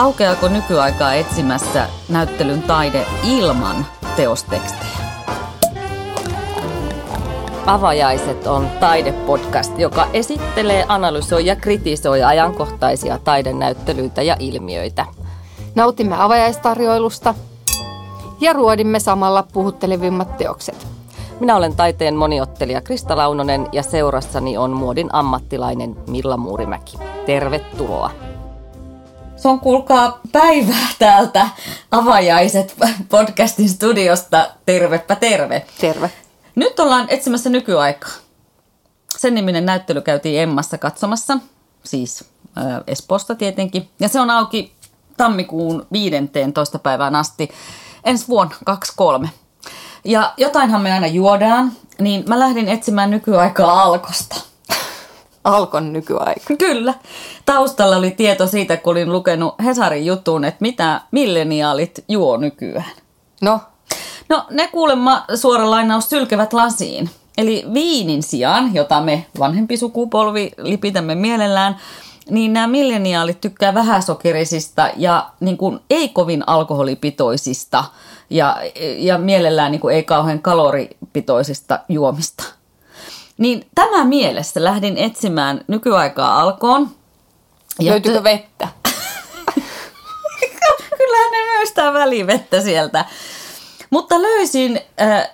Aukeako nykyaikaa etsimässä näyttelyn taide ilman teostekstejä? Avajaiset on taidepodcast, joka esittelee, analysoi ja kritisoi ajankohtaisia taidenäyttelyitä ja ilmiöitä. Nautimme avajaistarjoilusta ja ruodimme samalla puhuttelevimmat teokset. Minä olen taiteen moniottelija Krista Launonen ja seurassani on muodin ammattilainen Milla Muurimäki. Tervetuloa! Se on kuulkaa päivää täältä Avajaiset podcastin studiosta. Tervepä terve. Terve. Nyt ollaan etsimässä nykyaikaa. Sen niminen näyttely käytiin Emmassa katsomassa, siis äh, Espoosta tietenkin. Ja se on auki tammikuun 15. päivään asti ensi vuonna 23. Ja jotainhan me aina juodaan, niin mä lähdin etsimään nykyaikaa Alkosta. Alkon nykyaika. Kyllä. Taustalla oli tieto siitä, kun olin lukenut Hesarin jutun, että mitä milleniaalit juo nykyään. No? No ne kuulemma suora lainaus sylkevät lasiin. Eli viinin sijaan, jota me vanhempi sukupolvi lipitämme mielellään, niin nämä milleniaalit tykkää vähäsokerisista ja niin kuin ei kovin alkoholipitoisista ja, ja mielellään niin kuin ei kauhean kaloripitoisista juomista. Niin tämä mielessä lähdin etsimään nykyaikaa alkoon. Ja Löytyykö vettä? Kyllähän ne myös tämä välivettä sieltä. Mutta löysin äh,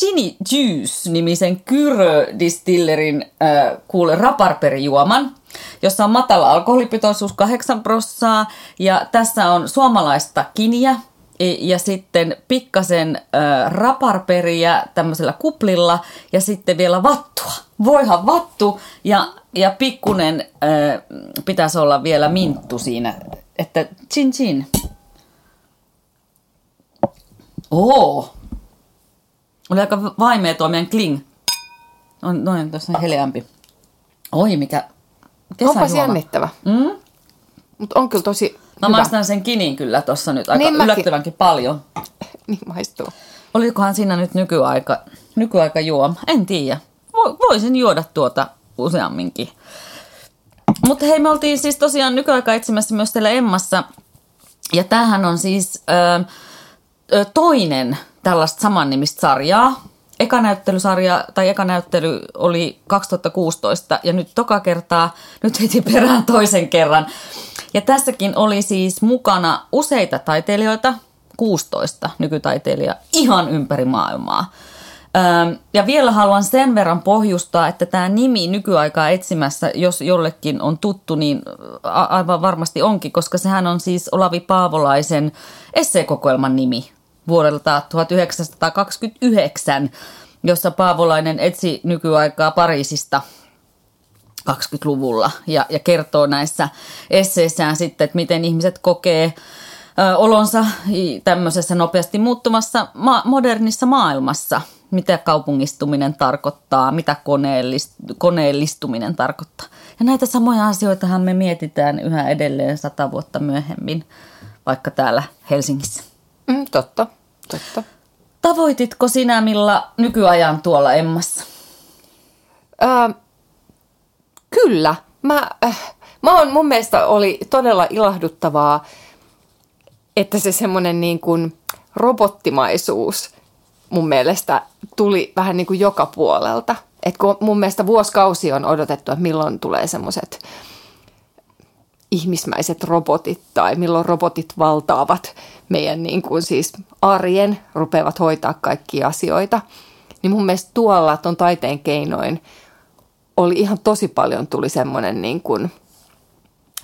Ginny Juice-nimisen Kyrö Distillerin äh, kuule raparperijuoman, jossa on matala alkoholipitoisuus 8 prossaa. Ja tässä on suomalaista kiniä, ja sitten pikkasen äh, raparperiä tämmöisellä kuplilla ja sitten vielä vattua. Voihan vattu ja, ja pikkunen äh, pitäisi olla vielä minttu siinä, että chin chin. Oo. Oli aika vaimea tuo meidän kling. On noin tuossa heleämpi. Oi, mikä Onpas jännittävä. Mm? Mutta on kyllä tosi Mä hyvä. maistan sen kinin kyllä tuossa nyt aika niin yllättävänkin paljon. niin maistuu. Olikohan siinä nyt nykyaika, nykyaika juoma? En tiedä. Voisin juoda tuota useamminkin. Mutta hei, me oltiin siis tosiaan nykyaika etsimässä myös täällä Emmassa. Ja tämähän on siis ö, toinen tällaista saman nimistä sarjaa. Eka näyttelysarja tai eka näyttely oli 2016 ja nyt toka kertaa, nyt heti perään toisen kerran ja tässäkin oli siis mukana useita taiteilijoita, 16 nykytaiteilijaa ihan ympäri maailmaa. Ja vielä haluan sen verran pohjustaa, että tämä nimi nykyaikaa etsimässä, jos jollekin on tuttu, niin aivan varmasti onkin, koska sehän on siis Olavi Paavolaisen esseekokoelman nimi vuodelta 1929, jossa Paavolainen etsi nykyaikaa Pariisista – 20-luvulla ja, ja kertoo näissä esseissään sitten, että miten ihmiset kokee ö, olonsa tämmöisessä nopeasti muuttuvassa ma- modernissa maailmassa. Mitä kaupungistuminen tarkoittaa, mitä koneellist- koneellistuminen tarkoittaa. Ja näitä samoja asioitahan me mietitään yhä edelleen sata vuotta myöhemmin, vaikka täällä Helsingissä. Mm, totta, totta. Tavoititko sinä Milla nykyajan tuolla Emmassa? Öö, Kyllä. Mä, äh, mä on, mun mielestä oli todella ilahduttavaa, että se semmoinen niin kuin robottimaisuus mun mielestä tuli vähän niin kuin joka puolelta. Et kun mun mielestä vuosikausi on odotettu, että milloin tulee semmoiset ihmismäiset robotit tai milloin robotit valtaavat meidän niin kuin siis arjen, rupeavat hoitaa kaikkia asioita. Niin mun mielestä tuolla ton taiteen keinoin – oli ihan tosi paljon tuli semmoinen niin kuin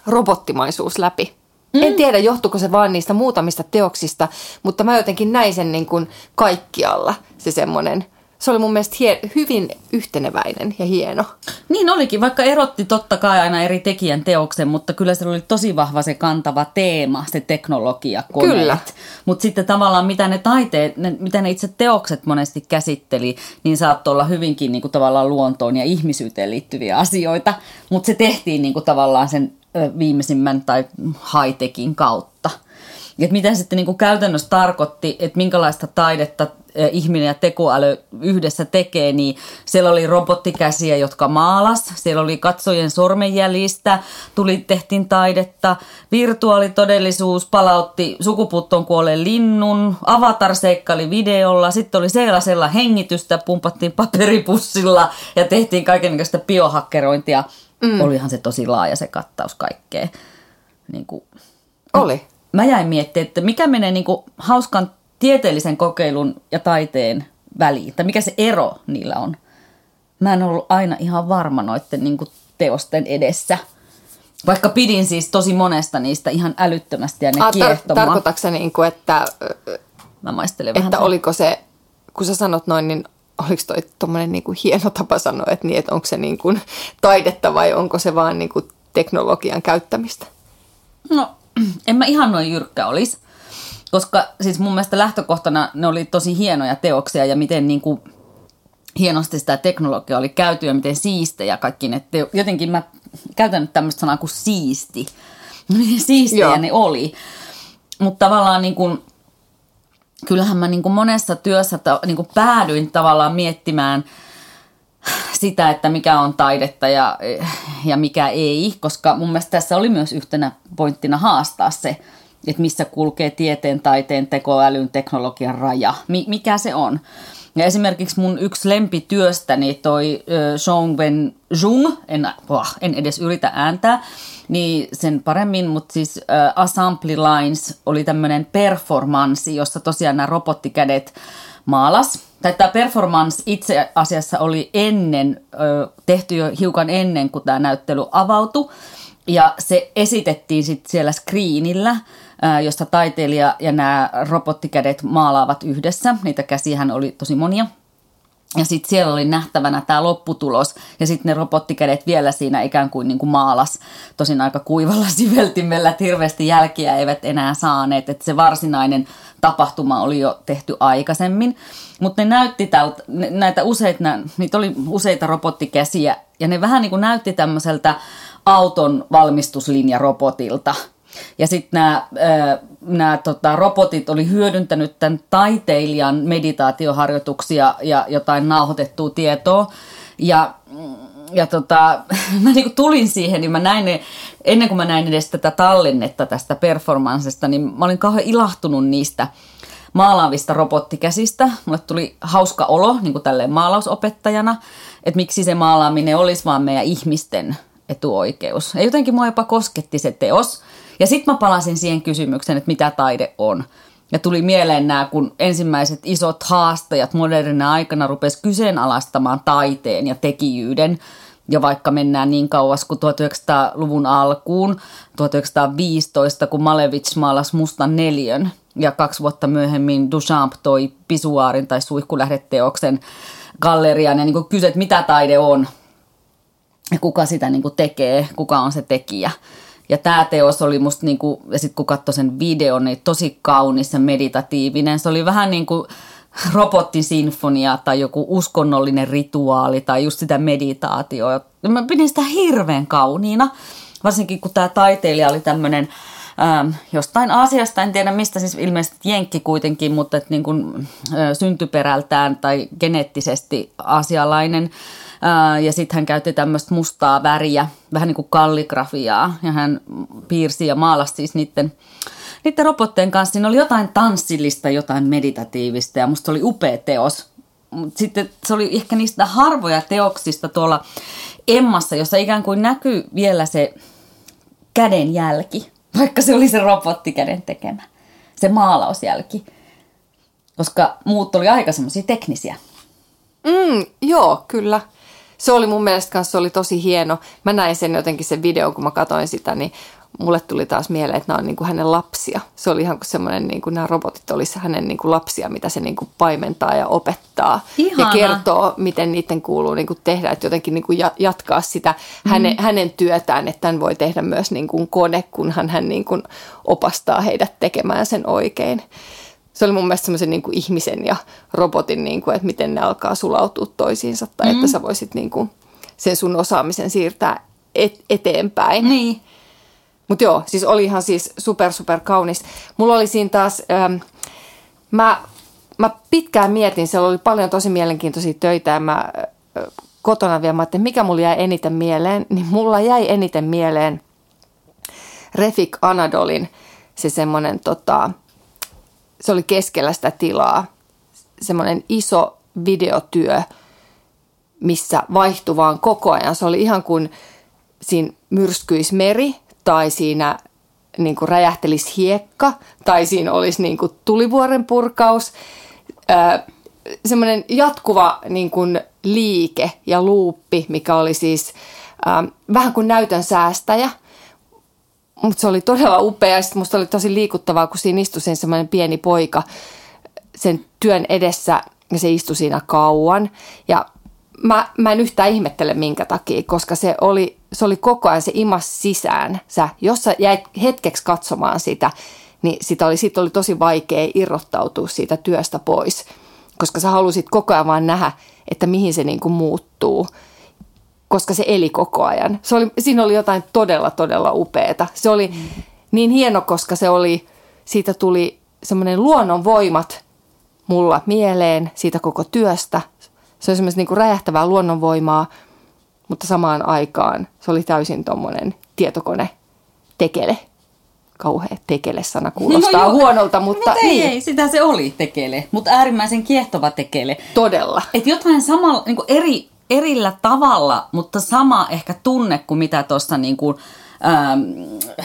robottimaisuus läpi. Mm. En tiedä, johtuiko se vaan niistä muutamista teoksista, mutta mä jotenkin näin sen niin kuin kaikkialla se semmoinen se oli mun mielestä hie- hyvin yhteneväinen ja hieno. Niin olikin, vaikka erotti totta kai aina eri tekijän teoksen, mutta kyllä se oli tosi vahva se kantava teema, se teknologia, koneet. Kyllä. Mutta sitten tavallaan mitä ne taiteet, ne, mitä ne itse teokset monesti käsitteli, niin saattoi olla hyvinkin niin kuin tavallaan luontoon ja ihmisyyteen liittyviä asioita, mutta se tehtiin niin kuin tavallaan sen viimeisimmän tai high-techin kautta. Et mitä sitten niin kuin käytännössä tarkoitti, että minkälaista taidetta ihminen ja tekoäly yhdessä tekee, niin siellä oli robottikäsiä, jotka maalas, siellä oli katsojen sormenjäljistä, tuli, tehtiin taidetta, virtuaalitodellisuus palautti sukupuuttoon kuolleen linnun, avatar videolla, sitten oli sellaisella hengitystä, pumpattiin paperipussilla ja tehtiin kaikenlaista biohakkerointia. Mm. Olihan se tosi laaja se kattaus kaikkea. Niin kuin, Oli. Mä jäin miettimään, että mikä menee niin kuin hauskan tieteellisen kokeilun ja taiteen väliin, tai mikä se ero niillä on. Mä en ollut aina ihan varma noiden niin kuin teosten edessä. Vaikka pidin siis tosi monesta niistä ihan älyttömästi ja ne kiehtoi tar- tarkoitatko niin kuin, että, Mä maistelen vähän. että oliko se, kun sä sanot noin, niin oliko toi tommonen niin kuin hieno tapa sanoa, että, niin, että onko se niin kuin taidetta vai onko se vaan niin kuin teknologian käyttämistä? No, en mä ihan noin jyrkkä olisi. Koska siis mun mielestä lähtökohtana ne oli tosi hienoja teoksia ja miten niin kuin hienosti sitä teknologiaa oli käyty ja miten siistejä kaikki ne teo- Jotenkin mä käytän nyt tämmöistä sanaa kuin siisti. Miten siistejä Joo. ne oli. Mutta tavallaan niin kuin, kyllähän mä niin kuin monessa työssä ta, niin kuin päädyin tavallaan miettimään sitä, että mikä on taidetta ja, ja mikä ei, koska mun mielestä tässä oli myös yhtenä pointtina haastaa se, että missä kulkee tieteen, taiteen, tekoälyn, teknologian raja, Mi- mikä se on. Ja esimerkiksi mun yksi lempityöstäni toi Zhongwen Zhung, en, oh, en edes yritä ääntää, niin sen paremmin, mutta siis äh, Assembly Lines oli tämmöinen performanssi, jossa tosiaan nämä robottikädet maalas. Tai tämä performance itse asiassa oli ennen, tehty jo hiukan ennen kuin tämä näyttely avautui. Ja se esitettiin sitten siellä screenillä, ö, jossa taiteilija ja nämä robottikädet maalaavat yhdessä. Niitä käsihän oli tosi monia. Ja sitten siellä oli nähtävänä tämä lopputulos ja sitten ne robottikädet vielä siinä ikään kuin, niin kuin maalas. Tosin aika kuivalla siveltimellä, että hirveästi jälkiä eivät enää saaneet. Että se varsinainen tapahtuma oli jo tehty aikaisemmin. Mutta ne näytti tältä, näitä useita, niitä oli useita robottikäsiä ja ne vähän niin kuin näytti tämmöiseltä auton valmistuslinjarobotilta. Ja sitten nämä, nämä tota, robotit oli hyödyntänyt tämän taiteilijan meditaatioharjoituksia ja jotain nauhoitettua tietoa. Ja, ja tota, mä niinku tulin siihen, niin mä näin ne, ennen kuin mä näin edes tätä tallennetta tästä performanssista, niin mä olin kauhean ilahtunut niistä maalaavista robottikäsistä. Mulle tuli hauska olo niin kuin tälleen maalausopettajana, että miksi se maalaaminen olisi vaan meidän ihmisten etuoikeus. Ja jotenkin mua jopa kosketti se teos. Ja sitten mä palasin siihen kysymykseen, että mitä taide on. Ja tuli mieleen nämä, kun ensimmäiset isot haastajat modernina aikana rupes kyseenalaistamaan taiteen ja tekijyyden. Ja vaikka mennään niin kauas kuin 1900-luvun alkuun, 1915, kun Malevich maalasi mustan neljön, ja kaksi vuotta myöhemmin Duchamp toi pisuaarin tai suihkulähdeteoksen gallerian ja niin kysyt, mitä taide on ja kuka sitä niin tekee, kuka on se tekijä. Ja tämä teos oli musta, niin kuin, ja sitten kun katsoi sen videon, niin tosi kaunis ja meditatiivinen. Se oli vähän niin kuin robottisinfonia tai joku uskonnollinen rituaali tai just sitä meditaatioa. Mä pidin sitä hirveän kauniina, varsinkin kun tämä taiteilija oli tämmöinen ähm, jostain Aasiasta, en tiedä mistä, siis ilmeisesti jenkki kuitenkin, mutta et niin kuin, äh, syntyperältään tai geneettisesti asialainen. Ja sitten hän käytti tämmöistä mustaa väriä, vähän niin kuin kalligrafiaa, ja hän piirsi ja maalasi siis niiden, niiden robottien kanssa. Siinä oli jotain tanssillista, jotain meditatiivista, ja musta oli upea teos. Sitten se oli ehkä niistä harvoja teoksista tuolla Emmassa, jossa ikään kuin näkyy vielä se kädenjälki, vaikka se oli se robottikäden tekemä, se maalausjälki. Koska muut oli aika semmoisia teknisiä. Mm, joo, kyllä. Se oli mun mielestä kanssa, se oli tosi hieno. Mä näin sen jotenkin sen videon, kun mä katsoin sitä, niin mulle tuli taas mieleen, että nämä on niin kuin hänen lapsia. Se oli ihan kuin semmoinen, niin kuin nämä robotit olisi hänen niin kuin lapsia, mitä se niin kuin paimentaa ja opettaa. Ihana. Ja kertoo, miten niiden kuuluu niin kuin tehdä, että jotenkin niin kuin ja- jatkaa sitä hänen, Mm. hänen työtään, että tämän voi tehdä myös niin kuin kone, kunhan hän niin kuin opastaa heidät tekemään sen oikein. Se oli mun mielestä semmoisen niin kuin ihmisen ja robotin, niin kuin, että miten ne alkaa sulautua toisiinsa tai mm. että sä voisit niin kuin sen sun osaamisen siirtää et- eteenpäin. Niin. Mutta joo, siis oli ihan siis super super kaunis. Mulla oli siinä taas, ähm, mä mä pitkään mietin, siellä oli paljon tosi mielenkiintoisia töitä ja mä kotona vielä, mä että mikä mulla jäi eniten mieleen, niin mulla jäi eniten mieleen Refik Anadolin se semmoinen, tota, se oli keskellä sitä tilaa, semmoinen iso videotyö, missä vaihtui vaan koko ajan. Se oli ihan kuin siinä myrskyisi meri tai siinä niin kuin räjähtelisi hiekka tai siinä olisi niin kuin tulivuoren purkaus. semmoinen jatkuva niin kuin liike ja luuppi, mikä oli siis vähän kuin näytön säästäjä. Mutta se oli todella upea. Sitten musta oli tosi liikuttavaa, kun siinä istui sen semmoinen pieni poika sen työn edessä ja se istui siinä kauan. Ja mä, mä en yhtään ihmettele minkä takia, koska se oli, se oli koko ajan, se imas sisään. Sä, jos sä jäit hetkeksi katsomaan sitä, niin sitä oli, siitä oli tosi vaikea irrottautua siitä työstä pois, koska sä halusit koko ajan vaan nähdä, että mihin se niin kuin muuttuu, koska se eli koko ajan. Se oli, siinä oli jotain todella, todella upeeta. Se oli mm. niin hieno, koska se oli, siitä tuli semmoinen luonnonvoimat mulla mieleen siitä koko työstä. Se oli semmoista niin kuin räjähtävää luonnonvoimaa, mutta samaan aikaan se oli täysin tuommoinen tietokone tekele. Kauhea tekele-sana kuulostaa no huonolta, mutta Mut ei, niin. ei, sitä se oli tekele, mutta äärimmäisen kiehtova tekele. Todella. Et jotain samalla, niin eri, erillä tavalla, mutta sama ehkä tunne kuin mitä tuossa niin kuin, ähm,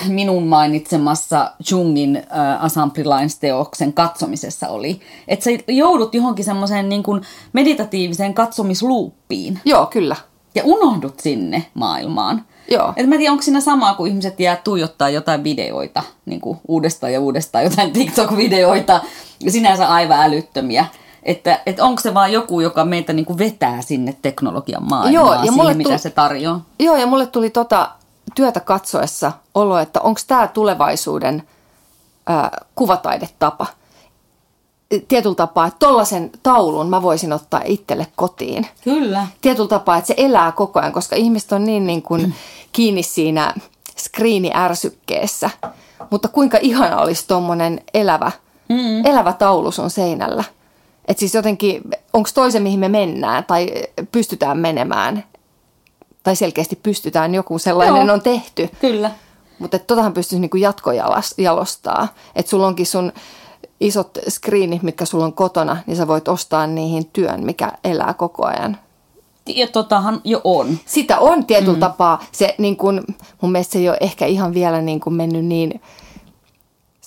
minun mainitsemassa Jungin äh, Assembly Lines-teoksen katsomisessa oli. Että sä joudut johonkin semmoiseen niin kuin meditatiiviseen katsomisluuppiin. Joo, kyllä. Ja unohdut sinne maailmaan. Joo. Et mä en tiedä, onko siinä samaa, kun ihmiset jää tuijottaa jotain videoita, niin kuin uudestaan ja uudestaan jotain TikTok-videoita, sinänsä aivan älyttömiä. Että, että onko se vaan joku, joka meitä niin kuin vetää sinne teknologian maailmaan, Joo, ja siihen, tuli, mitä se tarjoaa? Joo, ja mulle tuli tota työtä katsoessa olo, että onko tämä tulevaisuuden ää, kuvataidetapa. Tietyllä tapaa, että tollaisen taulun mä voisin ottaa itselle kotiin. Kyllä. Tietyllä tapaa, että se elää koko ajan, koska ihmiset on niin, niin kuin kiinni siinä skriini-ärsykkeessä. Mutta kuinka ihana olisi tuommoinen elävä, mm. elävä taulu sun seinällä. Että siis jotenkin, onko toisen mihin me mennään tai pystytään menemään, tai selkeästi pystytään, joku sellainen Joo, on tehty. Kyllä. Mutta totahan pystyisi niinku jatkojalostaa. Että sulla onkin sun isot screenit, mitkä sulla on kotona, niin sä voit ostaa niihin työn, mikä elää koko ajan. Ja totahan jo on. Sitä on tietyllä mm. tapaa. Se niin kun, mun mielestä se ei ole ehkä ihan vielä niin kun mennyt niin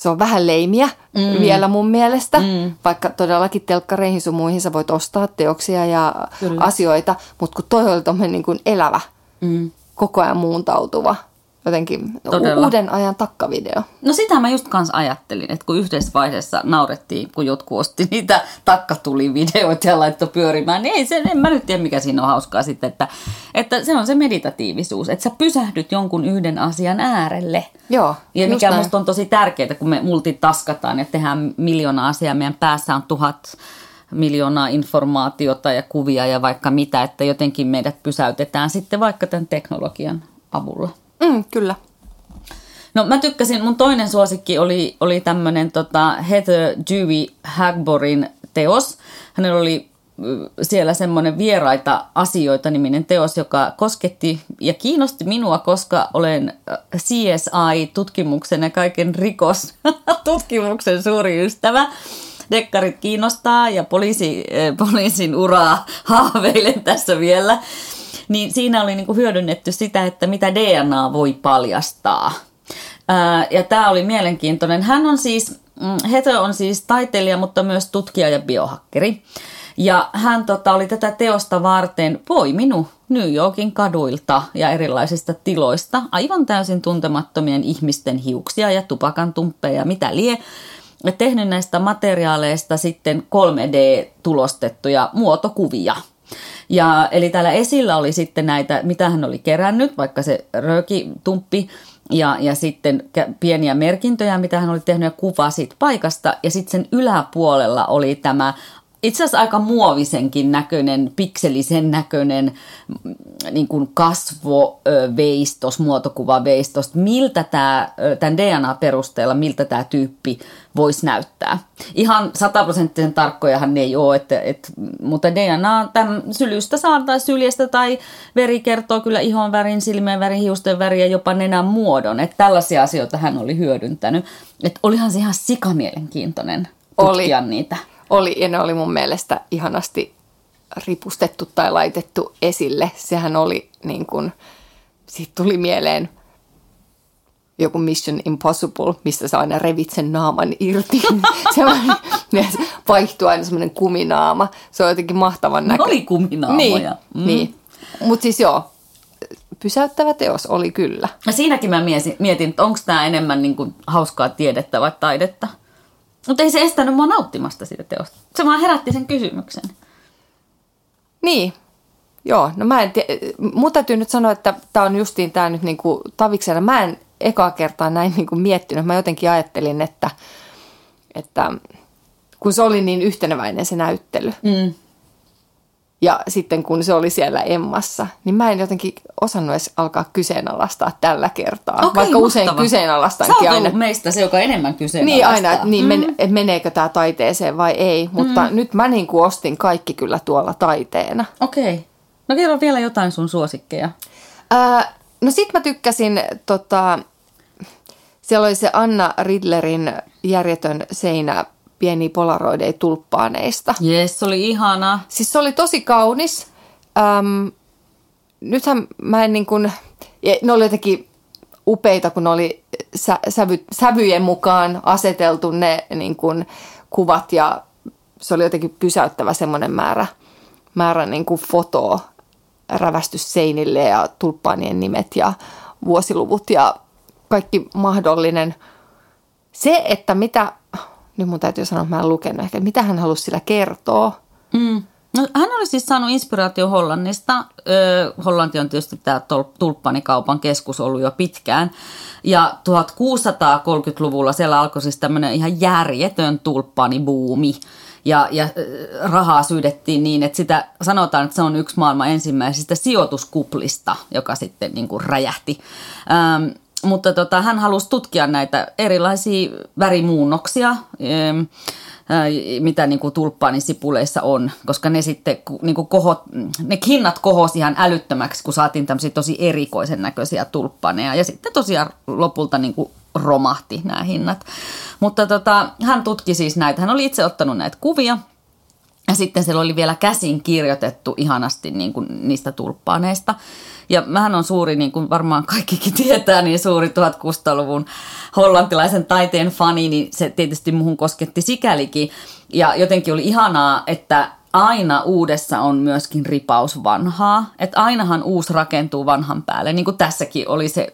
se on vähän leimiä mm. vielä mun mielestä, mm. vaikka todellakin telkkareihin sun muihin sä voit ostaa teoksia ja Kyllä. asioita, mutta kun toi oli niin kuin elävä, mm. koko ajan muuntautuva, jotenkin Todella. uuden ajan takkavideo. No sitä mä just kanssa ajattelin, että kun yhdessä vaiheessa naurettiin, kun jotkut osti niitä takkatulivideoita ja laittoi pyörimään, niin ei se, en mä nyt tiedä mikä siinä on hauskaa sitten, että, että se on se meditatiivisuus, että sä pysähdyt jonkun yhden asian äärelle. Joo, Ja mikä näin. musta on tosi tärkeää, kun me multitaskataan ja tehdään miljoona asiaa, meidän päässä on tuhat miljoonaa informaatiota ja kuvia ja vaikka mitä, että jotenkin meidät pysäytetään sitten vaikka tämän teknologian avulla. Mm, kyllä. No mä tykkäsin, mun toinen suosikki oli, oli tämmönen tota Heather Dewey Hagborin teos. Hänellä oli siellä semmoinen vieraita asioita niminen teos, joka kosketti ja kiinnosti minua, koska olen CSI-tutkimuksen ja kaiken rikostutkimuksen suuri ystävä. Dekkarit kiinnostaa ja poliisi, poliisin uraa haaveilen tässä vielä niin siinä oli niin kuin hyödynnetty sitä, että mitä DNA voi paljastaa. Ja tämä oli mielenkiintoinen. Hän on siis, mm, Heather on siis taiteilija, mutta myös tutkija ja biohakkeri. Ja hän tota, oli tätä teosta varten poiminut New Yorkin kaduilta ja erilaisista tiloista aivan täysin tuntemattomien ihmisten hiuksia ja tupakan tumppeja ja mitä lie. Ja tehnyt näistä materiaaleista sitten 3D-tulostettuja muotokuvia – ja, eli täällä esillä oli sitten näitä, mitä hän oli kerännyt, vaikka se röökitumppi, ja, ja sitten pieniä merkintöjä, mitä hän oli tehnyt ja kuva siitä paikasta. Ja sitten sen yläpuolella oli tämä itse asiassa aika muovisenkin näköinen, pikselisen näköinen mm, niin kuin kasvoveistos, muotokuvaveistos, miltä tämä, tämän DNA-perusteella, miltä tämä tyyppi voisi näyttää. Ihan sataprosenttisen tarkkojahan ne ei ole, että, että, mutta DNA tämän sylystä saa tai syljestä tai veri kertoo kyllä ihon värin, silmien värin, hiusten värin ja jopa nenän muodon. Että tällaisia asioita hän oli hyödyntänyt. Että olihan se ihan sikamielenkiintoinen tutkia oli. niitä. Oli, ja ne oli mun mielestä ihanasti ripustettu tai laitettu esille. Sehän oli niin kuin, siitä tuli mieleen joku Mission Impossible, mistä saa aina revit sen naaman irti. se vaihtuu aina semmoinen kuminaama. Se on jotenkin mahtavan näköinen. Oli kuminaamoja. Niin, mm. niin. mutta siis joo, pysäyttävä teos oli kyllä. Ja siinäkin mä mietin, mietin että onko tämä enemmän niin kuin hauskaa tiedettä vai taidetta. Mutta ei se estänyt mua nauttimasta siitä teosta. Se vaan herätti sen kysymyksen. Niin, joo. No mä en tie- mun täytyy nyt sanoa, että tämä on justiin tämä nyt niinku taviksena. Mä en ekaa kertaa näin niinku miettinyt. Mä jotenkin ajattelin, että, että kun se oli niin yhteneväinen se näyttely. Mm. Ja sitten kun se oli siellä Emmassa, niin mä en jotenkin osannut edes alkaa kyseenalaistaa tällä kertaa. Okei, vaikka mahtava. usein kyseenalaistankin Sä aina. meistä se, joka enemmän kyseenalaistaa. Niin aina, että niin, men, et meneekö tämä taiteeseen vai ei. Mutta mm. nyt mä niin kuin ostin kaikki kyllä tuolla taiteena. Okei. No kerro vielä jotain sun suosikkeja. Ää, no sit mä tykkäsin, tota, siellä oli se Anna Ridlerin järjetön seinä pieni polaroidei tulppaaneista. Jes, se oli ihana. Siis se oli tosi kaunis. Öm, nythän mä en niin kuin, ne oli jotenkin upeita, kun ne oli sä, sävy, sävyjen mukaan aseteltu ne niin kuin kuvat ja se oli jotenkin pysäyttävä semmoinen määrä, määrä niin kuin fotoa rävästys seinille ja tulppaanien nimet ja vuosiluvut ja kaikki mahdollinen. Se, että mitä, nyt mun täytyy sanoa, että mä en lukenut ehkä, mitä hän halusi sillä kertoa. Mm. No, hän oli siis saanut inspiraatio Hollannista. Öö, Hollanti on tietysti tämä tulppanikaupan keskus ollut jo pitkään. Ja 1630-luvulla siellä alkoi siis tämmöinen ihan järjetön tulppanibuumi. Ja, ja rahaa syydettiin niin, että sitä sanotaan, että se on yksi maailman ensimmäisistä sijoituskuplista, joka sitten niin kuin räjähti. Ähm, mutta tota, hän halusi tutkia näitä erilaisia värimuunnoksia, mitä niin kuin tulppaanisipuleissa on, koska ne sitten niin kuin kohot, ne hinnat kohosi ihan älyttömäksi, kun saatiin tämmöisiä tosi erikoisen näköisiä tulppaaneja. Ja sitten tosiaan lopulta niin kuin romahti nämä hinnat. Mutta tota, hän tutki siis näitä. Hän oli itse ottanut näitä kuvia ja sitten siellä oli vielä käsin kirjoitettu ihanasti niin kuin niistä tulppaaneista. Ja mähän on suuri, niin kuin varmaan kaikkikin tietää, niin suuri 1600-luvun hollantilaisen taiteen fani, niin se tietysti muhun kosketti sikälikin. Ja jotenkin oli ihanaa, että aina uudessa on myöskin ripaus vanhaa. Että ainahan uusi rakentuu vanhan päälle. Niin kuin tässäkin oli se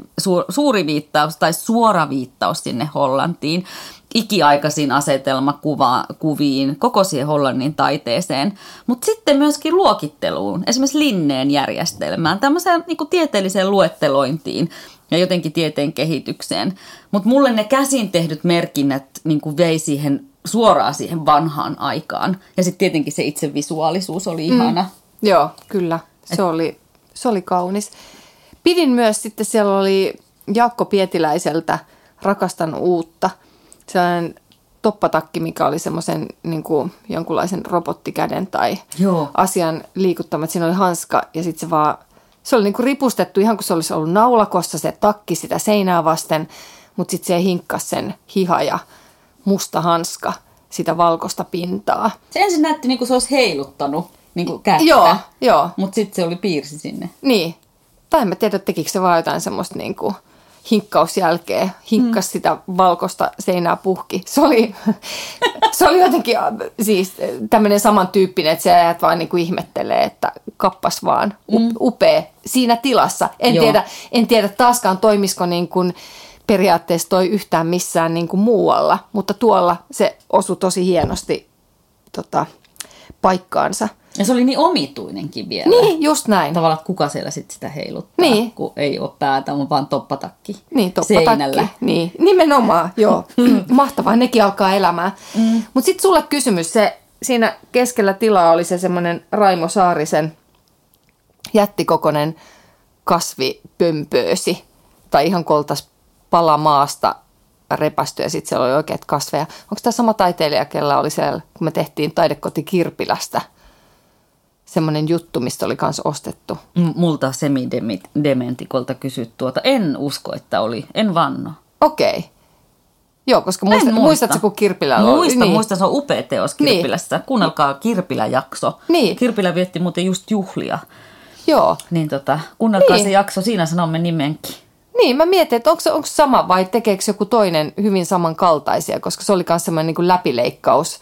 suuri viittaus tai suora viittaus sinne Hollantiin ikiaikaisiin asetelmakuviin, koko siihen Hollannin taiteeseen, mutta sitten myöskin luokitteluun, esimerkiksi linneen järjestelmään, tämmöiseen niin kuin tieteelliseen luettelointiin ja jotenkin tieteen kehitykseen. Mutta mulle ne käsin tehdyt merkinnät niin kuin vei siihen suoraan siihen vanhaan aikaan. Ja sitten tietenkin se itse visuaalisuus oli ihana. Mm, joo, kyllä. Se, Et... oli, se oli kaunis. Pidin myös sitten, siellä oli Jaakko Pietiläiseltä Rakastan uutta – sellainen toppatakki, mikä oli semmoisen niin kuin, jonkunlaisen robottikäden tai Joo. asian liikuttama. Siinä oli hanska ja sitten se vaan, se oli niin kuin ripustettu ihan kuin se olisi ollut naulakossa se takki sitä seinää vasten, mutta sitten se hinkkas sen hiha ja musta hanska sitä valkoista pintaa. Se ensin näytti niin kuin se olisi heiluttanut niin kuin kättä, joo, joo. mutta sitten se oli piirsi sinne. Niin. Tai en mä tiedä, tekikö se vaan jotain semmoista niin kuin – hinkkausjälkeen hinkkas mm. sitä valkoista seinää puhki. Se oli, se oli jotenkin siis tämmöinen samantyyppinen, että se ajat vaan niin kuin ihmettelee, että kappas vaan mm. upea siinä tilassa. En tiedä, en tiedä taaskaan toimisiko niin kuin periaatteessa toi yhtään missään niin kuin muualla, mutta tuolla se osui tosi hienosti tota, paikkaansa. Ja se oli niin omituinenkin vielä. Niin, just näin. Tavallaan kuka siellä sitten sitä heiluttaa, niin. kun ei ole päätä, on vaan toppatakki Niin, toppatakki. seinällä. Niin, nimenomaan, joo. Mahtavaa, nekin alkaa elämään. Mm. Mutta sitten sulle kysymys, se siinä keskellä tilaa oli se semmoinen Raimo Saarisen jättikokonen kasvipömpöösi. Tai ihan koltas pala maasta repästy ja sitten siellä oli oikeat kasveja. Onko tämä sama taiteilija, kellä oli siellä, kun me tehtiin taidekoti Kirpilästä – semmoinen juttu, mistä oli kanssa ostettu. M- multa semidementikolta kysyt tuota. En usko, että oli. En vanno. Okei. Okay. Joo, koska muista, muista. muistatko, kun Kirpilä oli? Muista, niin. muista, se on upea teos Kirpilässä. Niin. Kuunnelkaa Kirpilä-jakso. Niin. Kirpilä vietti muuten just juhlia. Joo. Niin tota, kuunnelkaa niin. se jakso, siinä sanomme nimenkin. Niin, mä mietin, että onko, onko sama vai tekeekö joku toinen hyvin samankaltaisia, koska se oli myös semmoinen niin läpileikkaus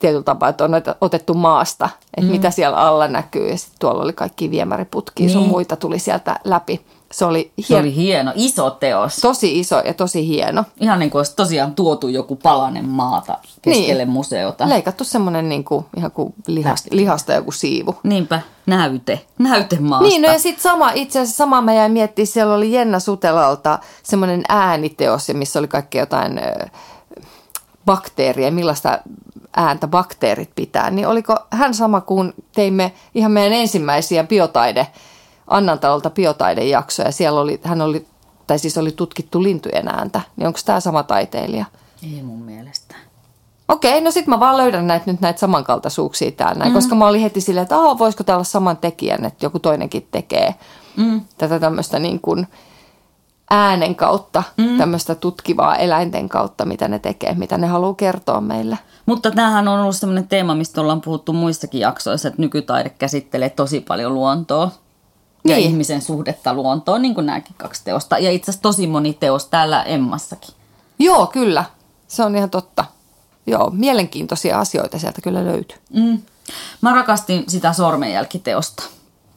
tietyllä tapaa, että on otettu maasta, että mm. mitä siellä alla näkyy. Ja sitten tuolla oli kaikki viemäriputkia, niin. sun muita tuli sieltä läpi. Se oli, hien... se oli hieno, iso teos. Tosi iso ja tosi hieno. Ihan niin kuin olisi tosiaan tuotu joku palanen maata keskelle niin. museota. Leikattu semmoinen niin kuin, ihan kuin lihasta, lihasta joku siivu. Niinpä, näyte, näyte maasta. Niin, no ja sitten sama, itse asiassa sama mä jäin miettimään, siellä oli Jenna Sutelalta semmoinen ääniteos, missä oli kaikkea jotain bakteeria, millaista ääntä bakteerit pitää, niin oliko hän sama kuin teimme ihan meidän ensimmäisiä biotaide, Annantalolta biotaidejaksoja. Siellä oli, hän oli, tai siis oli tutkittu lintujen ääntä. Niin onko tämä sama taiteilija? Ei mun mielestä. Okei, no sitten mä vaan löydän näitä nyt näitä samankaltaisuuksia täällä, mm. koska mä olin heti silleen, että voisiko täällä olla saman tekijän, että joku toinenkin tekee mm. tätä tämmöistä niin kuin, äänen kautta, mm. tämmöistä tutkivaa eläinten kautta, mitä ne tekee, mitä ne haluaa kertoa meille. Mutta tämähän on ollut sellainen teema, mistä ollaan puhuttu muissakin jaksoissa, että nykytaide käsittelee tosi paljon luontoa niin. ja ihmisen suhdetta luontoon, niin kuin nämäkin kaksi teosta. Ja itse asiassa tosi moni teos täällä Emmassakin. Joo, kyllä. Se on ihan totta. Joo, mielenkiintoisia asioita sieltä kyllä löytyy. Mm. Mä rakastin sitä sormenjälkiteosta,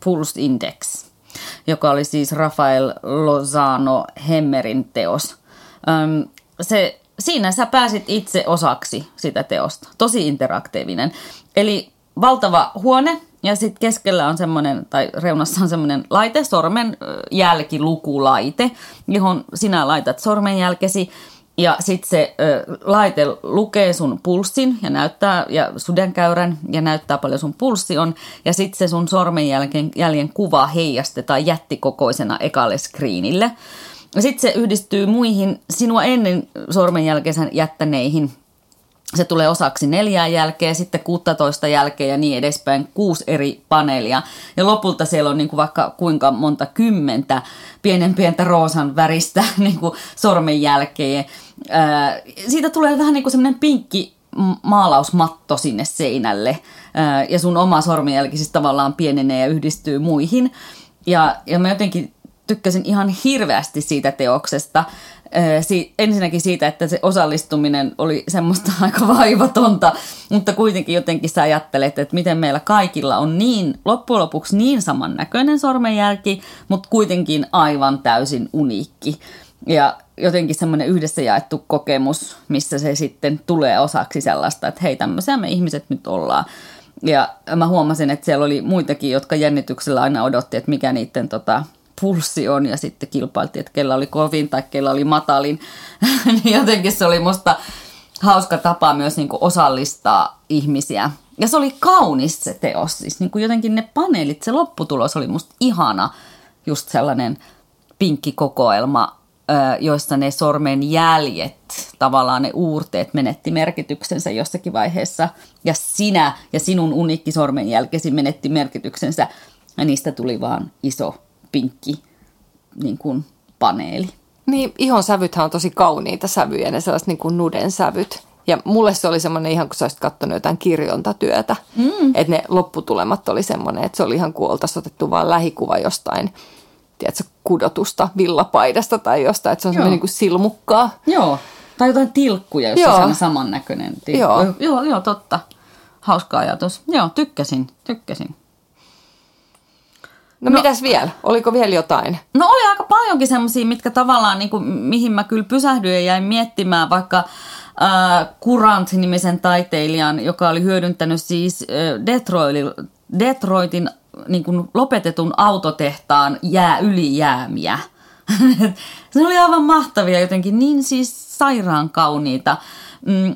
Pulse Index joka oli siis Rafael Lozano Hemmerin teos. Öm, se, siinä sä pääsit itse osaksi sitä teosta. Tosi interaktiivinen. Eli valtava huone ja sitten keskellä on semmoinen, tai reunassa on semmoinen laite, sormen jälkilukulaite, johon sinä laitat sormenjälkesi ja sitten se ö, laite lukee sun pulssin ja näyttää, ja sydänkäyrän ja näyttää paljon sun pulssi on. Ja sitten se sun sormenjäljen jäljen kuva heijastetaan jättikokoisena ekalle screenille. Sitten se yhdistyy muihin sinua ennen sormenjälkeisen jättäneihin se tulee osaksi neljää jälkeen, sitten 16 jälkeen ja niin edespäin, kuusi eri paneelia. Ja lopulta siellä on niin kuin vaikka kuinka monta kymmentä pienen pientä roosan väristä niin kuin sormenjälkeä. siitä tulee vähän niin kuin semmoinen pinkki maalausmatto sinne seinälle ja sun oma sormenjälki siis tavallaan pienenee ja yhdistyy muihin. Ja, ja mä jotenkin tykkäsin ihan hirveästi siitä teoksesta si- ensinnäkin siitä, että se osallistuminen oli semmoista aika vaivatonta, mutta kuitenkin jotenkin sä ajattelet, että miten meillä kaikilla on niin, loppujen lopuksi niin samannäköinen sormenjälki, mutta kuitenkin aivan täysin uniikki. Ja jotenkin semmoinen yhdessä jaettu kokemus, missä se sitten tulee osaksi sellaista, että hei tämmöisiä me ihmiset nyt ollaan. Ja mä huomasin, että siellä oli muitakin, jotka jännityksellä aina odotti, että mikä niiden tota, pulssi on ja sitten kilpailtiin, että kellä oli kovin tai kellä oli matalin. niin jotenkin se oli musta hauska tapa myös niin kuin osallistaa ihmisiä. Ja se oli kaunis se teos, siis niin kuin jotenkin ne paneelit, se lopputulos oli musta ihana, just sellainen pinkki kokoelma, joissa ne sormen jäljet, tavallaan ne uurteet menetti merkityksensä jossakin vaiheessa. Ja sinä ja sinun uniikki sormenjälkesi menetti merkityksensä ja niistä tuli vaan iso pinkki niin kuin paneeli. Niin, ihon sävythän on tosi kauniita sävyjä, ne sellaiset niin kuin nuden sävyt. Ja mulle se oli semmoinen ihan, kun sä olisit katsonut jotain kirjontatyötä. Mm. Että ne lopputulemat oli semmoinen, että se oli ihan kuin otettu vaan lähikuva jostain, tiedätkö, kudotusta villapaidasta tai jostain. Että se on semmoinen niin kuin silmukkaa. Joo, tai jotain tilkkuja, jos joo. on samannäköinen tilkku. Joo. joo, joo, totta. Hauska ajatus. Joo, tykkäsin, tykkäsin. No, no mitäs vielä? Oliko vielä jotain? No oli aika paljonkin semmoisia, mitkä tavallaan, niin kuin, mihin mä kyllä pysähdyin ja jäin miettimään, vaikka äh, Kurant-nimisen taiteilijan, joka oli hyödyntänyt siis äh, Detroitin, Detroitin niin kuin lopetetun autotehtaan jää ylijäämiä. se oli aivan mahtavia jotenkin, niin siis sairaan kauniita mm,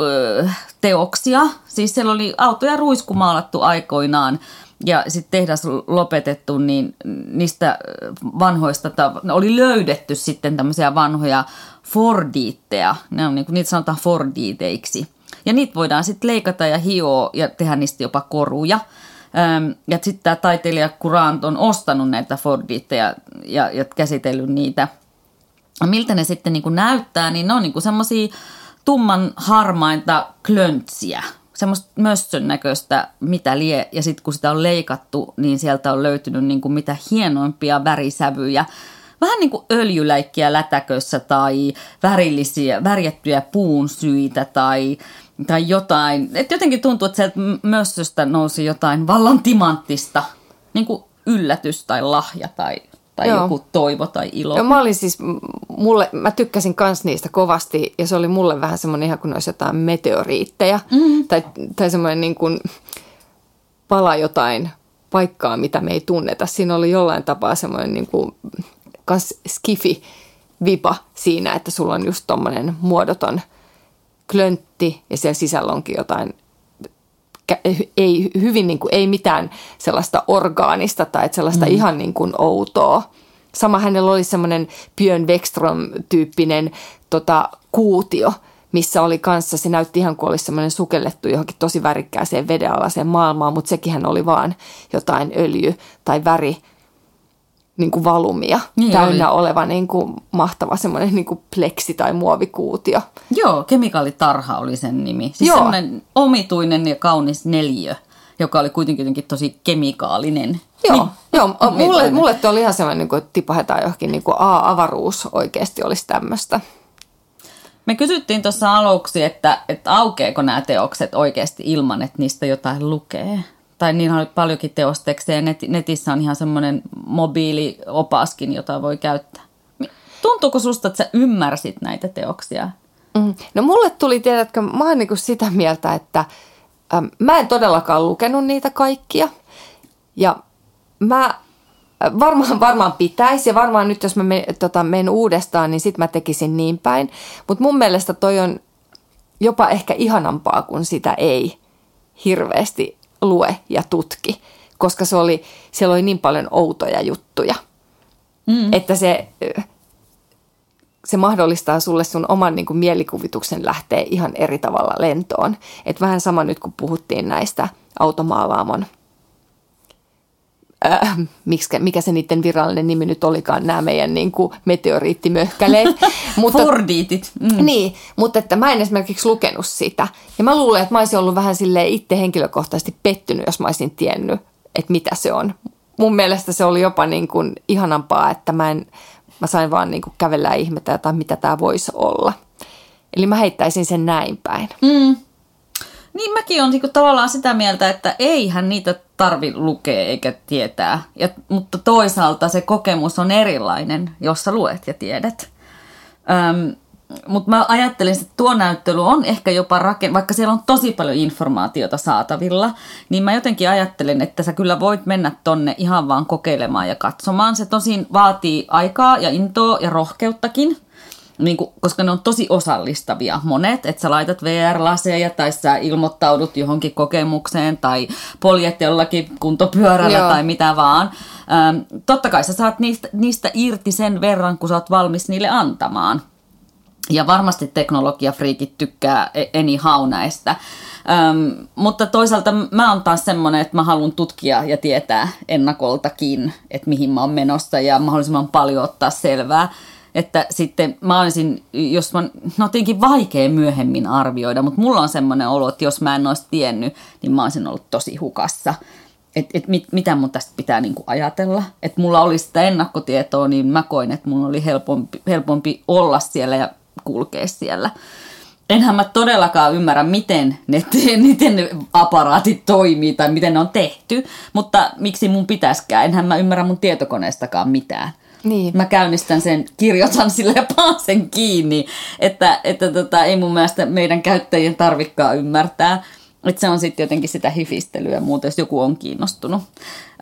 ö, teoksia. Siis siellä oli autoja ruiskumaalattu aikoinaan ja sitten tehdas lopetettu, niin niistä vanhoista oli löydetty sitten tämmöisiä vanhoja Fordiitteja. Ne on, niin kuin, niitä sanotaan Fordiiteiksi. Ja niitä voidaan sitten leikata ja hioa ja tehdä niistä jopa koruja. Ja sitten tämä taiteilija Kurant on ostanut näitä Fordiitteja ja, ja käsitellyt niitä. Miltä ne sitten niin kuin näyttää, niin ne on niin semmoisia tumman harmainta klöntsiä, semmoista mössön näköistä mitä lie. Ja sitten kun sitä on leikattu, niin sieltä on löytynyt niin kuin mitä hienoimpia värisävyjä. Vähän niin kuin öljyläikkiä lätäkössä tai värillisiä, värjättyjä puun syitä tai, tai jotain. Et jotenkin tuntuu, että sieltä mössöstä nousi jotain vallan timanttista, niin kuin yllätys tai lahja tai tai Joo. joku toivo tai ilo. Joo, mä olin siis, mulle, mä tykkäsin kans niistä kovasti ja se oli mulle vähän semmoinen ihan kuin olisi jotain meteoriitteja mm-hmm. tai, tai semmoinen niin kuin pala jotain paikkaa, mitä me ei tunneta. Siinä oli jollain tapaa semmoinen niin kuin kans skifi vipa siinä, että sulla on just tommonen muodoton klöntti ja siellä sisällä onkin jotain ei, hyvin niin kuin, ei mitään sellaista orgaanista tai sellaista mm. ihan niin kuin outoa. Sama hänellä oli semmoinen Björn Wexström-tyyppinen tota, kuutio, missä oli kanssa, se näytti ihan kuin olisi semmoinen sukellettu johonkin tosi värikkääseen vedenalaiseen maailmaan, mutta sekin oli vaan jotain öljy- tai väri niin kuin valumia niin täynnä oli. oleva niin kuin mahtava semmoinen niin kuin pleksi tai muovikuutio. Joo, kemikaalitarha oli sen nimi. Siis Joo. semmoinen omituinen ja kaunis neliö, joka oli kuitenkin jotenkin tosi kemikaalinen. Joo, niin, joo mulle, mulle tuo oli ihan semmoinen, niin kuin, että tipahetaan johonkin niin kuin A-avaruus oikeasti olisi tämmöistä. Me kysyttiin tuossa aluksi, että, että aukeeko nämä teokset oikeasti ilman, että niistä jotain lukee tai niin on paljonkin teostekstejä. Net, netissä on ihan semmoinen mobiiliopaskin, jota voi käyttää. Tuntuuko susta, että sä ymmärsit näitä teoksia? Mm. No mulle tuli, tiedätkö, mä oon niin sitä mieltä, että äm, mä en todellakaan lukenut niitä kaikkia. Ja mä varmaan, varmaan pitäisi ja varmaan nyt jos mä me, tota, menen uudestaan, niin sit mä tekisin niin päin. Mutta mun mielestä toi on jopa ehkä ihanampaa, kun sitä ei hirveästi lue ja tutki, koska se oli, siellä oli niin paljon outoja juttuja, mm. että se, se mahdollistaa sulle sun oman niin kuin, mielikuvituksen lähteä ihan eri tavalla lentoon. Et vähän sama nyt, kun puhuttiin näistä automaalaamon äh, mikä, mikä se niiden virallinen nimi nyt olikaan, nämä meidän niin kuin meteoriittimöhkäleet. mutta, Fordiitit. Mm. Niin, mutta että mä en esimerkiksi lukenut sitä. Ja mä luulen, että mä olisin ollut vähän sille itse henkilökohtaisesti pettynyt, jos mä olisin tiennyt, että mitä se on. Mun mielestä se oli jopa niin kuin ihanampaa, että mä, en, mä sain vaan niin kuin kävellä ja ihmetellä, että mitä tämä voisi olla. Eli mä heittäisin sen näin päin. Mm. Niin mäkin olen niinku tavallaan sitä mieltä, että eihän niitä tarvi lukea eikä tietää. Ja, mutta toisaalta se kokemus on erilainen, jos sä luet ja tiedät. Öm, mutta mä ajattelin, että tuo näyttely on ehkä jopa raken, vaikka siellä on tosi paljon informaatiota saatavilla, niin mä jotenkin ajattelen, että sä kyllä voit mennä tonne ihan vaan kokeilemaan ja katsomaan. Se tosin vaatii aikaa ja intoa ja rohkeuttakin, niin kuin, koska ne on tosi osallistavia monet, että sä laitat VR-laseja tai sä ilmoittaudut johonkin kokemukseen tai poljet jollakin kuntopyörällä Joo. tai mitä vaan. Ähm, totta kai sä saat niistä, niistä irti sen verran, kun sä oot valmis niille antamaan. Ja varmasti teknologiafriikit tykkää anyhow näistä. Ähm, mutta toisaalta mä oon taas semmoinen, että mä haluan tutkia ja tietää ennakoltakin, että mihin mä oon menossa ja mahdollisimman paljon ottaa selvää että sitten mä olisin, jos mä, no tietenkin vaikea myöhemmin arvioida, mutta mulla on semmoinen olo, että jos mä en olisi tiennyt, niin mä olisin ollut tosi hukassa. Että et mit, mitä mun tästä pitää niinku ajatella. Että mulla oli sitä ennakkotietoa, niin mä koin, että mun oli helpompi, helpompi olla siellä ja kulkea siellä. Enhän mä todellakaan ymmärrä, miten ne, miten ne aparaatit toimii tai miten ne on tehty, mutta miksi mun pitäisikään. Enhän mä ymmärrä mun tietokoneestakaan mitään. Niin. Mä käynnistän sen, kirjoitan sille ja paan sen kiinni, että, että tota, ei mun mielestä meidän käyttäjien tarvikkaa ymmärtää. Että se on sitten jotenkin sitä hifistelyä muuten, jos joku on kiinnostunut.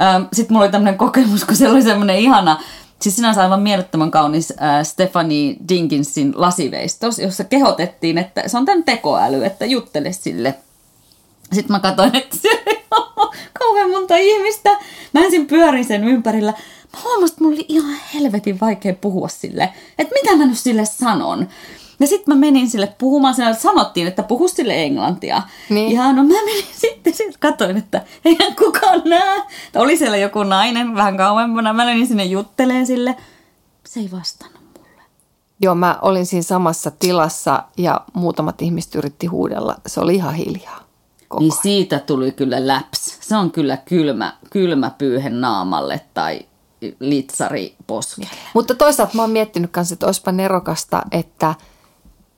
Ähm, sitten mulla oli tämmöinen kokemus, kun siellä oli semmoinen ihana siis sinänsä aivan mielettömän kaunis äh, Stephanie Dinkinsin lasiveistos, jossa kehotettiin, että se on tämän tekoäly, että juttele sille. Sitten mä katsoin, että siellä on kauhean monta ihmistä. Mä ensin pyörin sen ympärillä. Mä huomasin, että mulla oli ihan helvetin vaikea puhua sille, että mitä mä nyt sille sanon. Ja sitten mä menin sille puhumaan, siellä sanottiin, että puhu sille englantia. Niin. Ja no mä menin sitten, sitten katsoin, että eihän kukaan näe. Oli siellä joku nainen vähän kauempana, mä menin sinne jutteleen sille. Se ei vastannut mulle. Joo, mä olin siinä samassa tilassa ja muutamat ihmiset yritti huudella. Se oli ihan hiljaa. Koko Niin siitä tuli kyllä läps. Se on kyllä kylmä, kylmä pyyhe naamalle tai litsari poskelle. Mutta toisaalta mä oon miettinyt kanssa, että olisipa nerokasta, että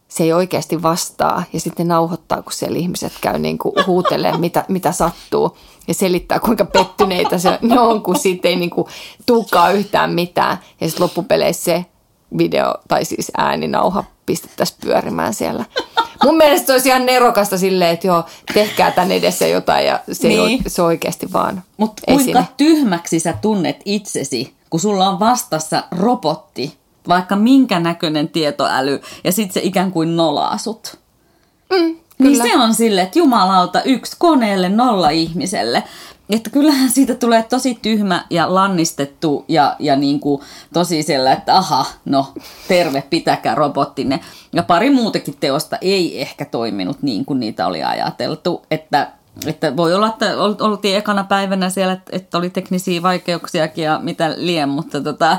se ei oikeasti vastaa ja sitten nauhoittaa, kun siellä ihmiset käy niin kuin huutelee, mitä, mitä sattuu ja selittää, kuinka pettyneitä se, on, kun siitä ei niin kuin tuukaan yhtään mitään. Ja sitten loppupeleissä se video tai siis ääninauha pistettäisiin pyörimään siellä. Mun mielestä se olisi ihan nerokasta silleen, että joo, tehkää tän edessä jotain ja se, niin. Niin. se oikeasti vaan Mutta kuinka esine. tyhmäksi sä tunnet itsesi, kun sulla on vastassa robotti, vaikka minkä näköinen tietoäly, ja sitten se ikään kuin nolaa sut. Mm, Niin kyllä. se on sille, että jumalauta yksi koneelle, nolla ihmiselle. Että kyllähän siitä tulee tosi tyhmä ja lannistettu ja, ja niin kuin tosi siellä, että aha, no terve, pitäkää robottinne. Ja pari muutakin teosta ei ehkä toiminut niin kuin niitä oli ajateltu. Että, että voi olla, että ol- oltiin ekana päivänä siellä, että oli teknisiä vaikeuksiakin ja mitä lien, mutta tota,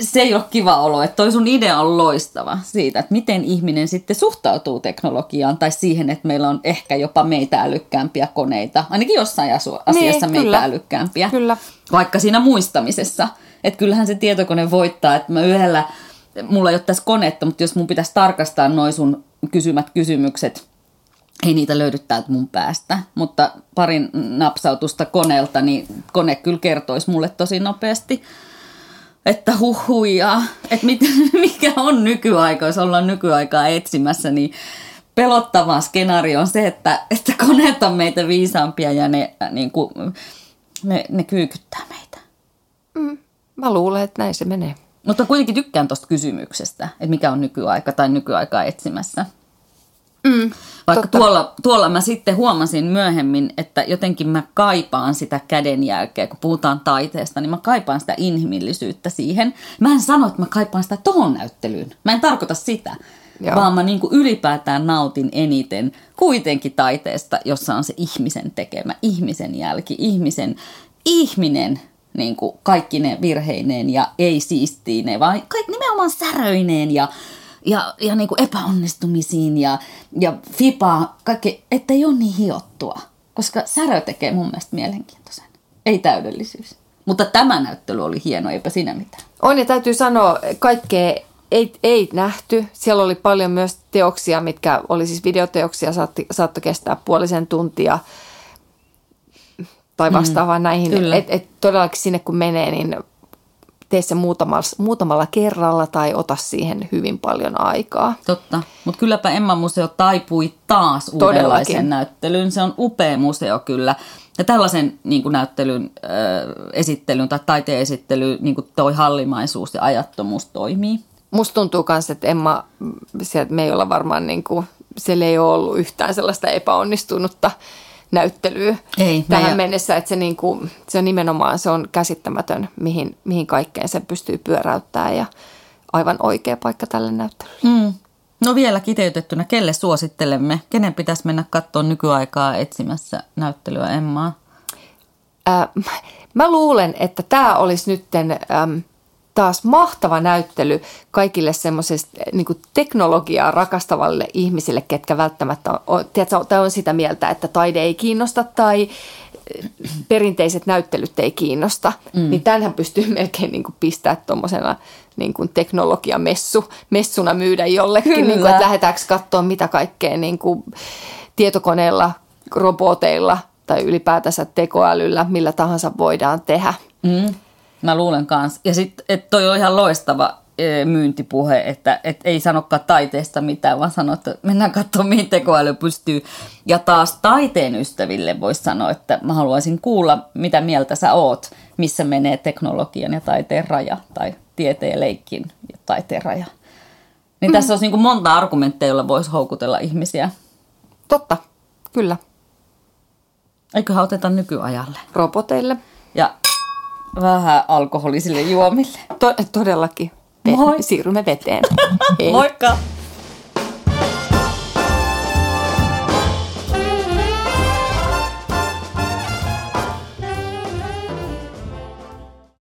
se ei ole kiva olo, että toi sun idea on loistava siitä, että miten ihminen sitten suhtautuu teknologiaan tai siihen, että meillä on ehkä jopa meitä älykkäämpiä koneita, ainakin jossain asiassa meitä kyllä. älykkäämpiä, Kyllä. vaikka siinä muistamisessa. Että kyllähän se tietokone voittaa, että mä yhdellä, mulla ei ole tässä konetta, mutta jos mun pitäisi tarkastaa noin sun kysymät kysymykset, ei niitä löydy täältä mun päästä, mutta parin napsautusta koneelta, niin kone kyllä kertoisi mulle tosi nopeasti, että huhuja, että mit, mikä on nykyaika, jos ollaan nykyaikaa etsimässä, niin pelottava skenaario on se, että, että koneet on meitä viisaampia ja ne, äh, niin kuin, ne, ne kyykyttää meitä. Mm, mä luulen, että näin se menee. Mutta kuitenkin tykkään tuosta kysymyksestä, että mikä on nykyaika tai nykyaikaa etsimässä. Mm, Vaikka totta. tuolla, tuolla mä sitten huomasin myöhemmin, että jotenkin mä kaipaan sitä kädenjälkeä, kun puhutaan taiteesta, niin mä kaipaan sitä inhimillisyyttä siihen. Mä en sano, että mä kaipaan sitä tohon näyttelyyn. Mä en tarkoita sitä, Joo. vaan mä niin kuin ylipäätään nautin eniten kuitenkin taiteesta, jossa on se ihmisen tekemä, ihmisen jälki, ihmisen, ihminen niin kuin kaikki ne virheineen ja ei siistiineen, vaan kaikki nimenomaan säröineen ja ja, ja niin kuin epäonnistumisiin ja, ja fipaa, kaikki, ettei ole niin hiottua. Koska särö tekee mun mielestä mielenkiintoisen. Ei täydellisyys. Mutta tämä näyttely oli hieno, eipä siinä mitään. On ja täytyy sanoa, kaikkea ei, ei nähty. Siellä oli paljon myös teoksia, mitkä oli siis videoteoksia, saatti, saattoi kestää puolisen tuntia tai vastaavaa mm, näihin. kyllä. Et, et todellakin sinne kun menee, niin tee se muutamalla, muutamalla kerralla tai ota siihen hyvin paljon aikaa. Totta. Mutta kylläpä Emma Museo taipui taas Todellakin. uudenlaiseen näyttelyyn. Se on upea museo kyllä. Ja tällaisen niin kuin näyttelyn äh, esittelyn tai taiteen esittely, niin kuin toi hallimaisuus ja ajattomuus toimii. Musta tuntuu myös, että Emma, sieltä me ei olla varmaan niin kuin, siellä ei ole ollut yhtään sellaista epäonnistunutta näyttelyä Ei, tähän meidän- mennessä, että se, niin kuin, se on nimenomaan se on käsittämätön, mihin, mihin kaikkeen se pystyy pyöräyttämään ja aivan oikea paikka tälle näyttelylle. Hmm. No vielä kiteytettynä, kelle suosittelemme? Kenen pitäisi mennä katsomaan nykyaikaa etsimässä näyttelyä Emmaa? Ää, mä luulen, että tämä olisi nytten äm, taas mahtava näyttely kaikille semmoisesta niin teknologiaa rakastavalle ihmisille, ketkä välttämättä on, tiedätkö, tai on sitä mieltä, että taide ei kiinnosta tai äh, perinteiset näyttelyt ei kiinnosta. Mm. Niin tämänhän pystyy melkein niin kuin pistää tuommoisena niin kuin teknologiamessu, messuna myydä jollekin, Kyllä. niin kuin, että lähdetäänkö katsoa mitä kaikkea niin kuin tietokoneella, roboteilla tai ylipäätänsä tekoälyllä, millä tahansa voidaan tehdä. Mm. Mä luulen kanssa. Ja sitten, että toi on ihan loistava ö, myyntipuhe, että et ei sanokaan taiteesta mitään, vaan sano, että mennään katsomaan, mihin tekoäly pystyy. Ja taas taiteen ystäville voisi sanoa, että mä haluaisin kuulla, mitä mieltä sä oot, missä menee teknologian ja taiteen raja, tai tieteen ja leikkin ja taiteen raja. Niin mm. tässä olisi niin kuin monta argumentteja, joilla voisi houkutella ihmisiä. Totta, kyllä. Eiköhän oteta nykyajalle. Roboteille. Ja vähän alkoholisille juomille. To- todellakin. Moi. Siirrymme veteen. Hei. Moikka!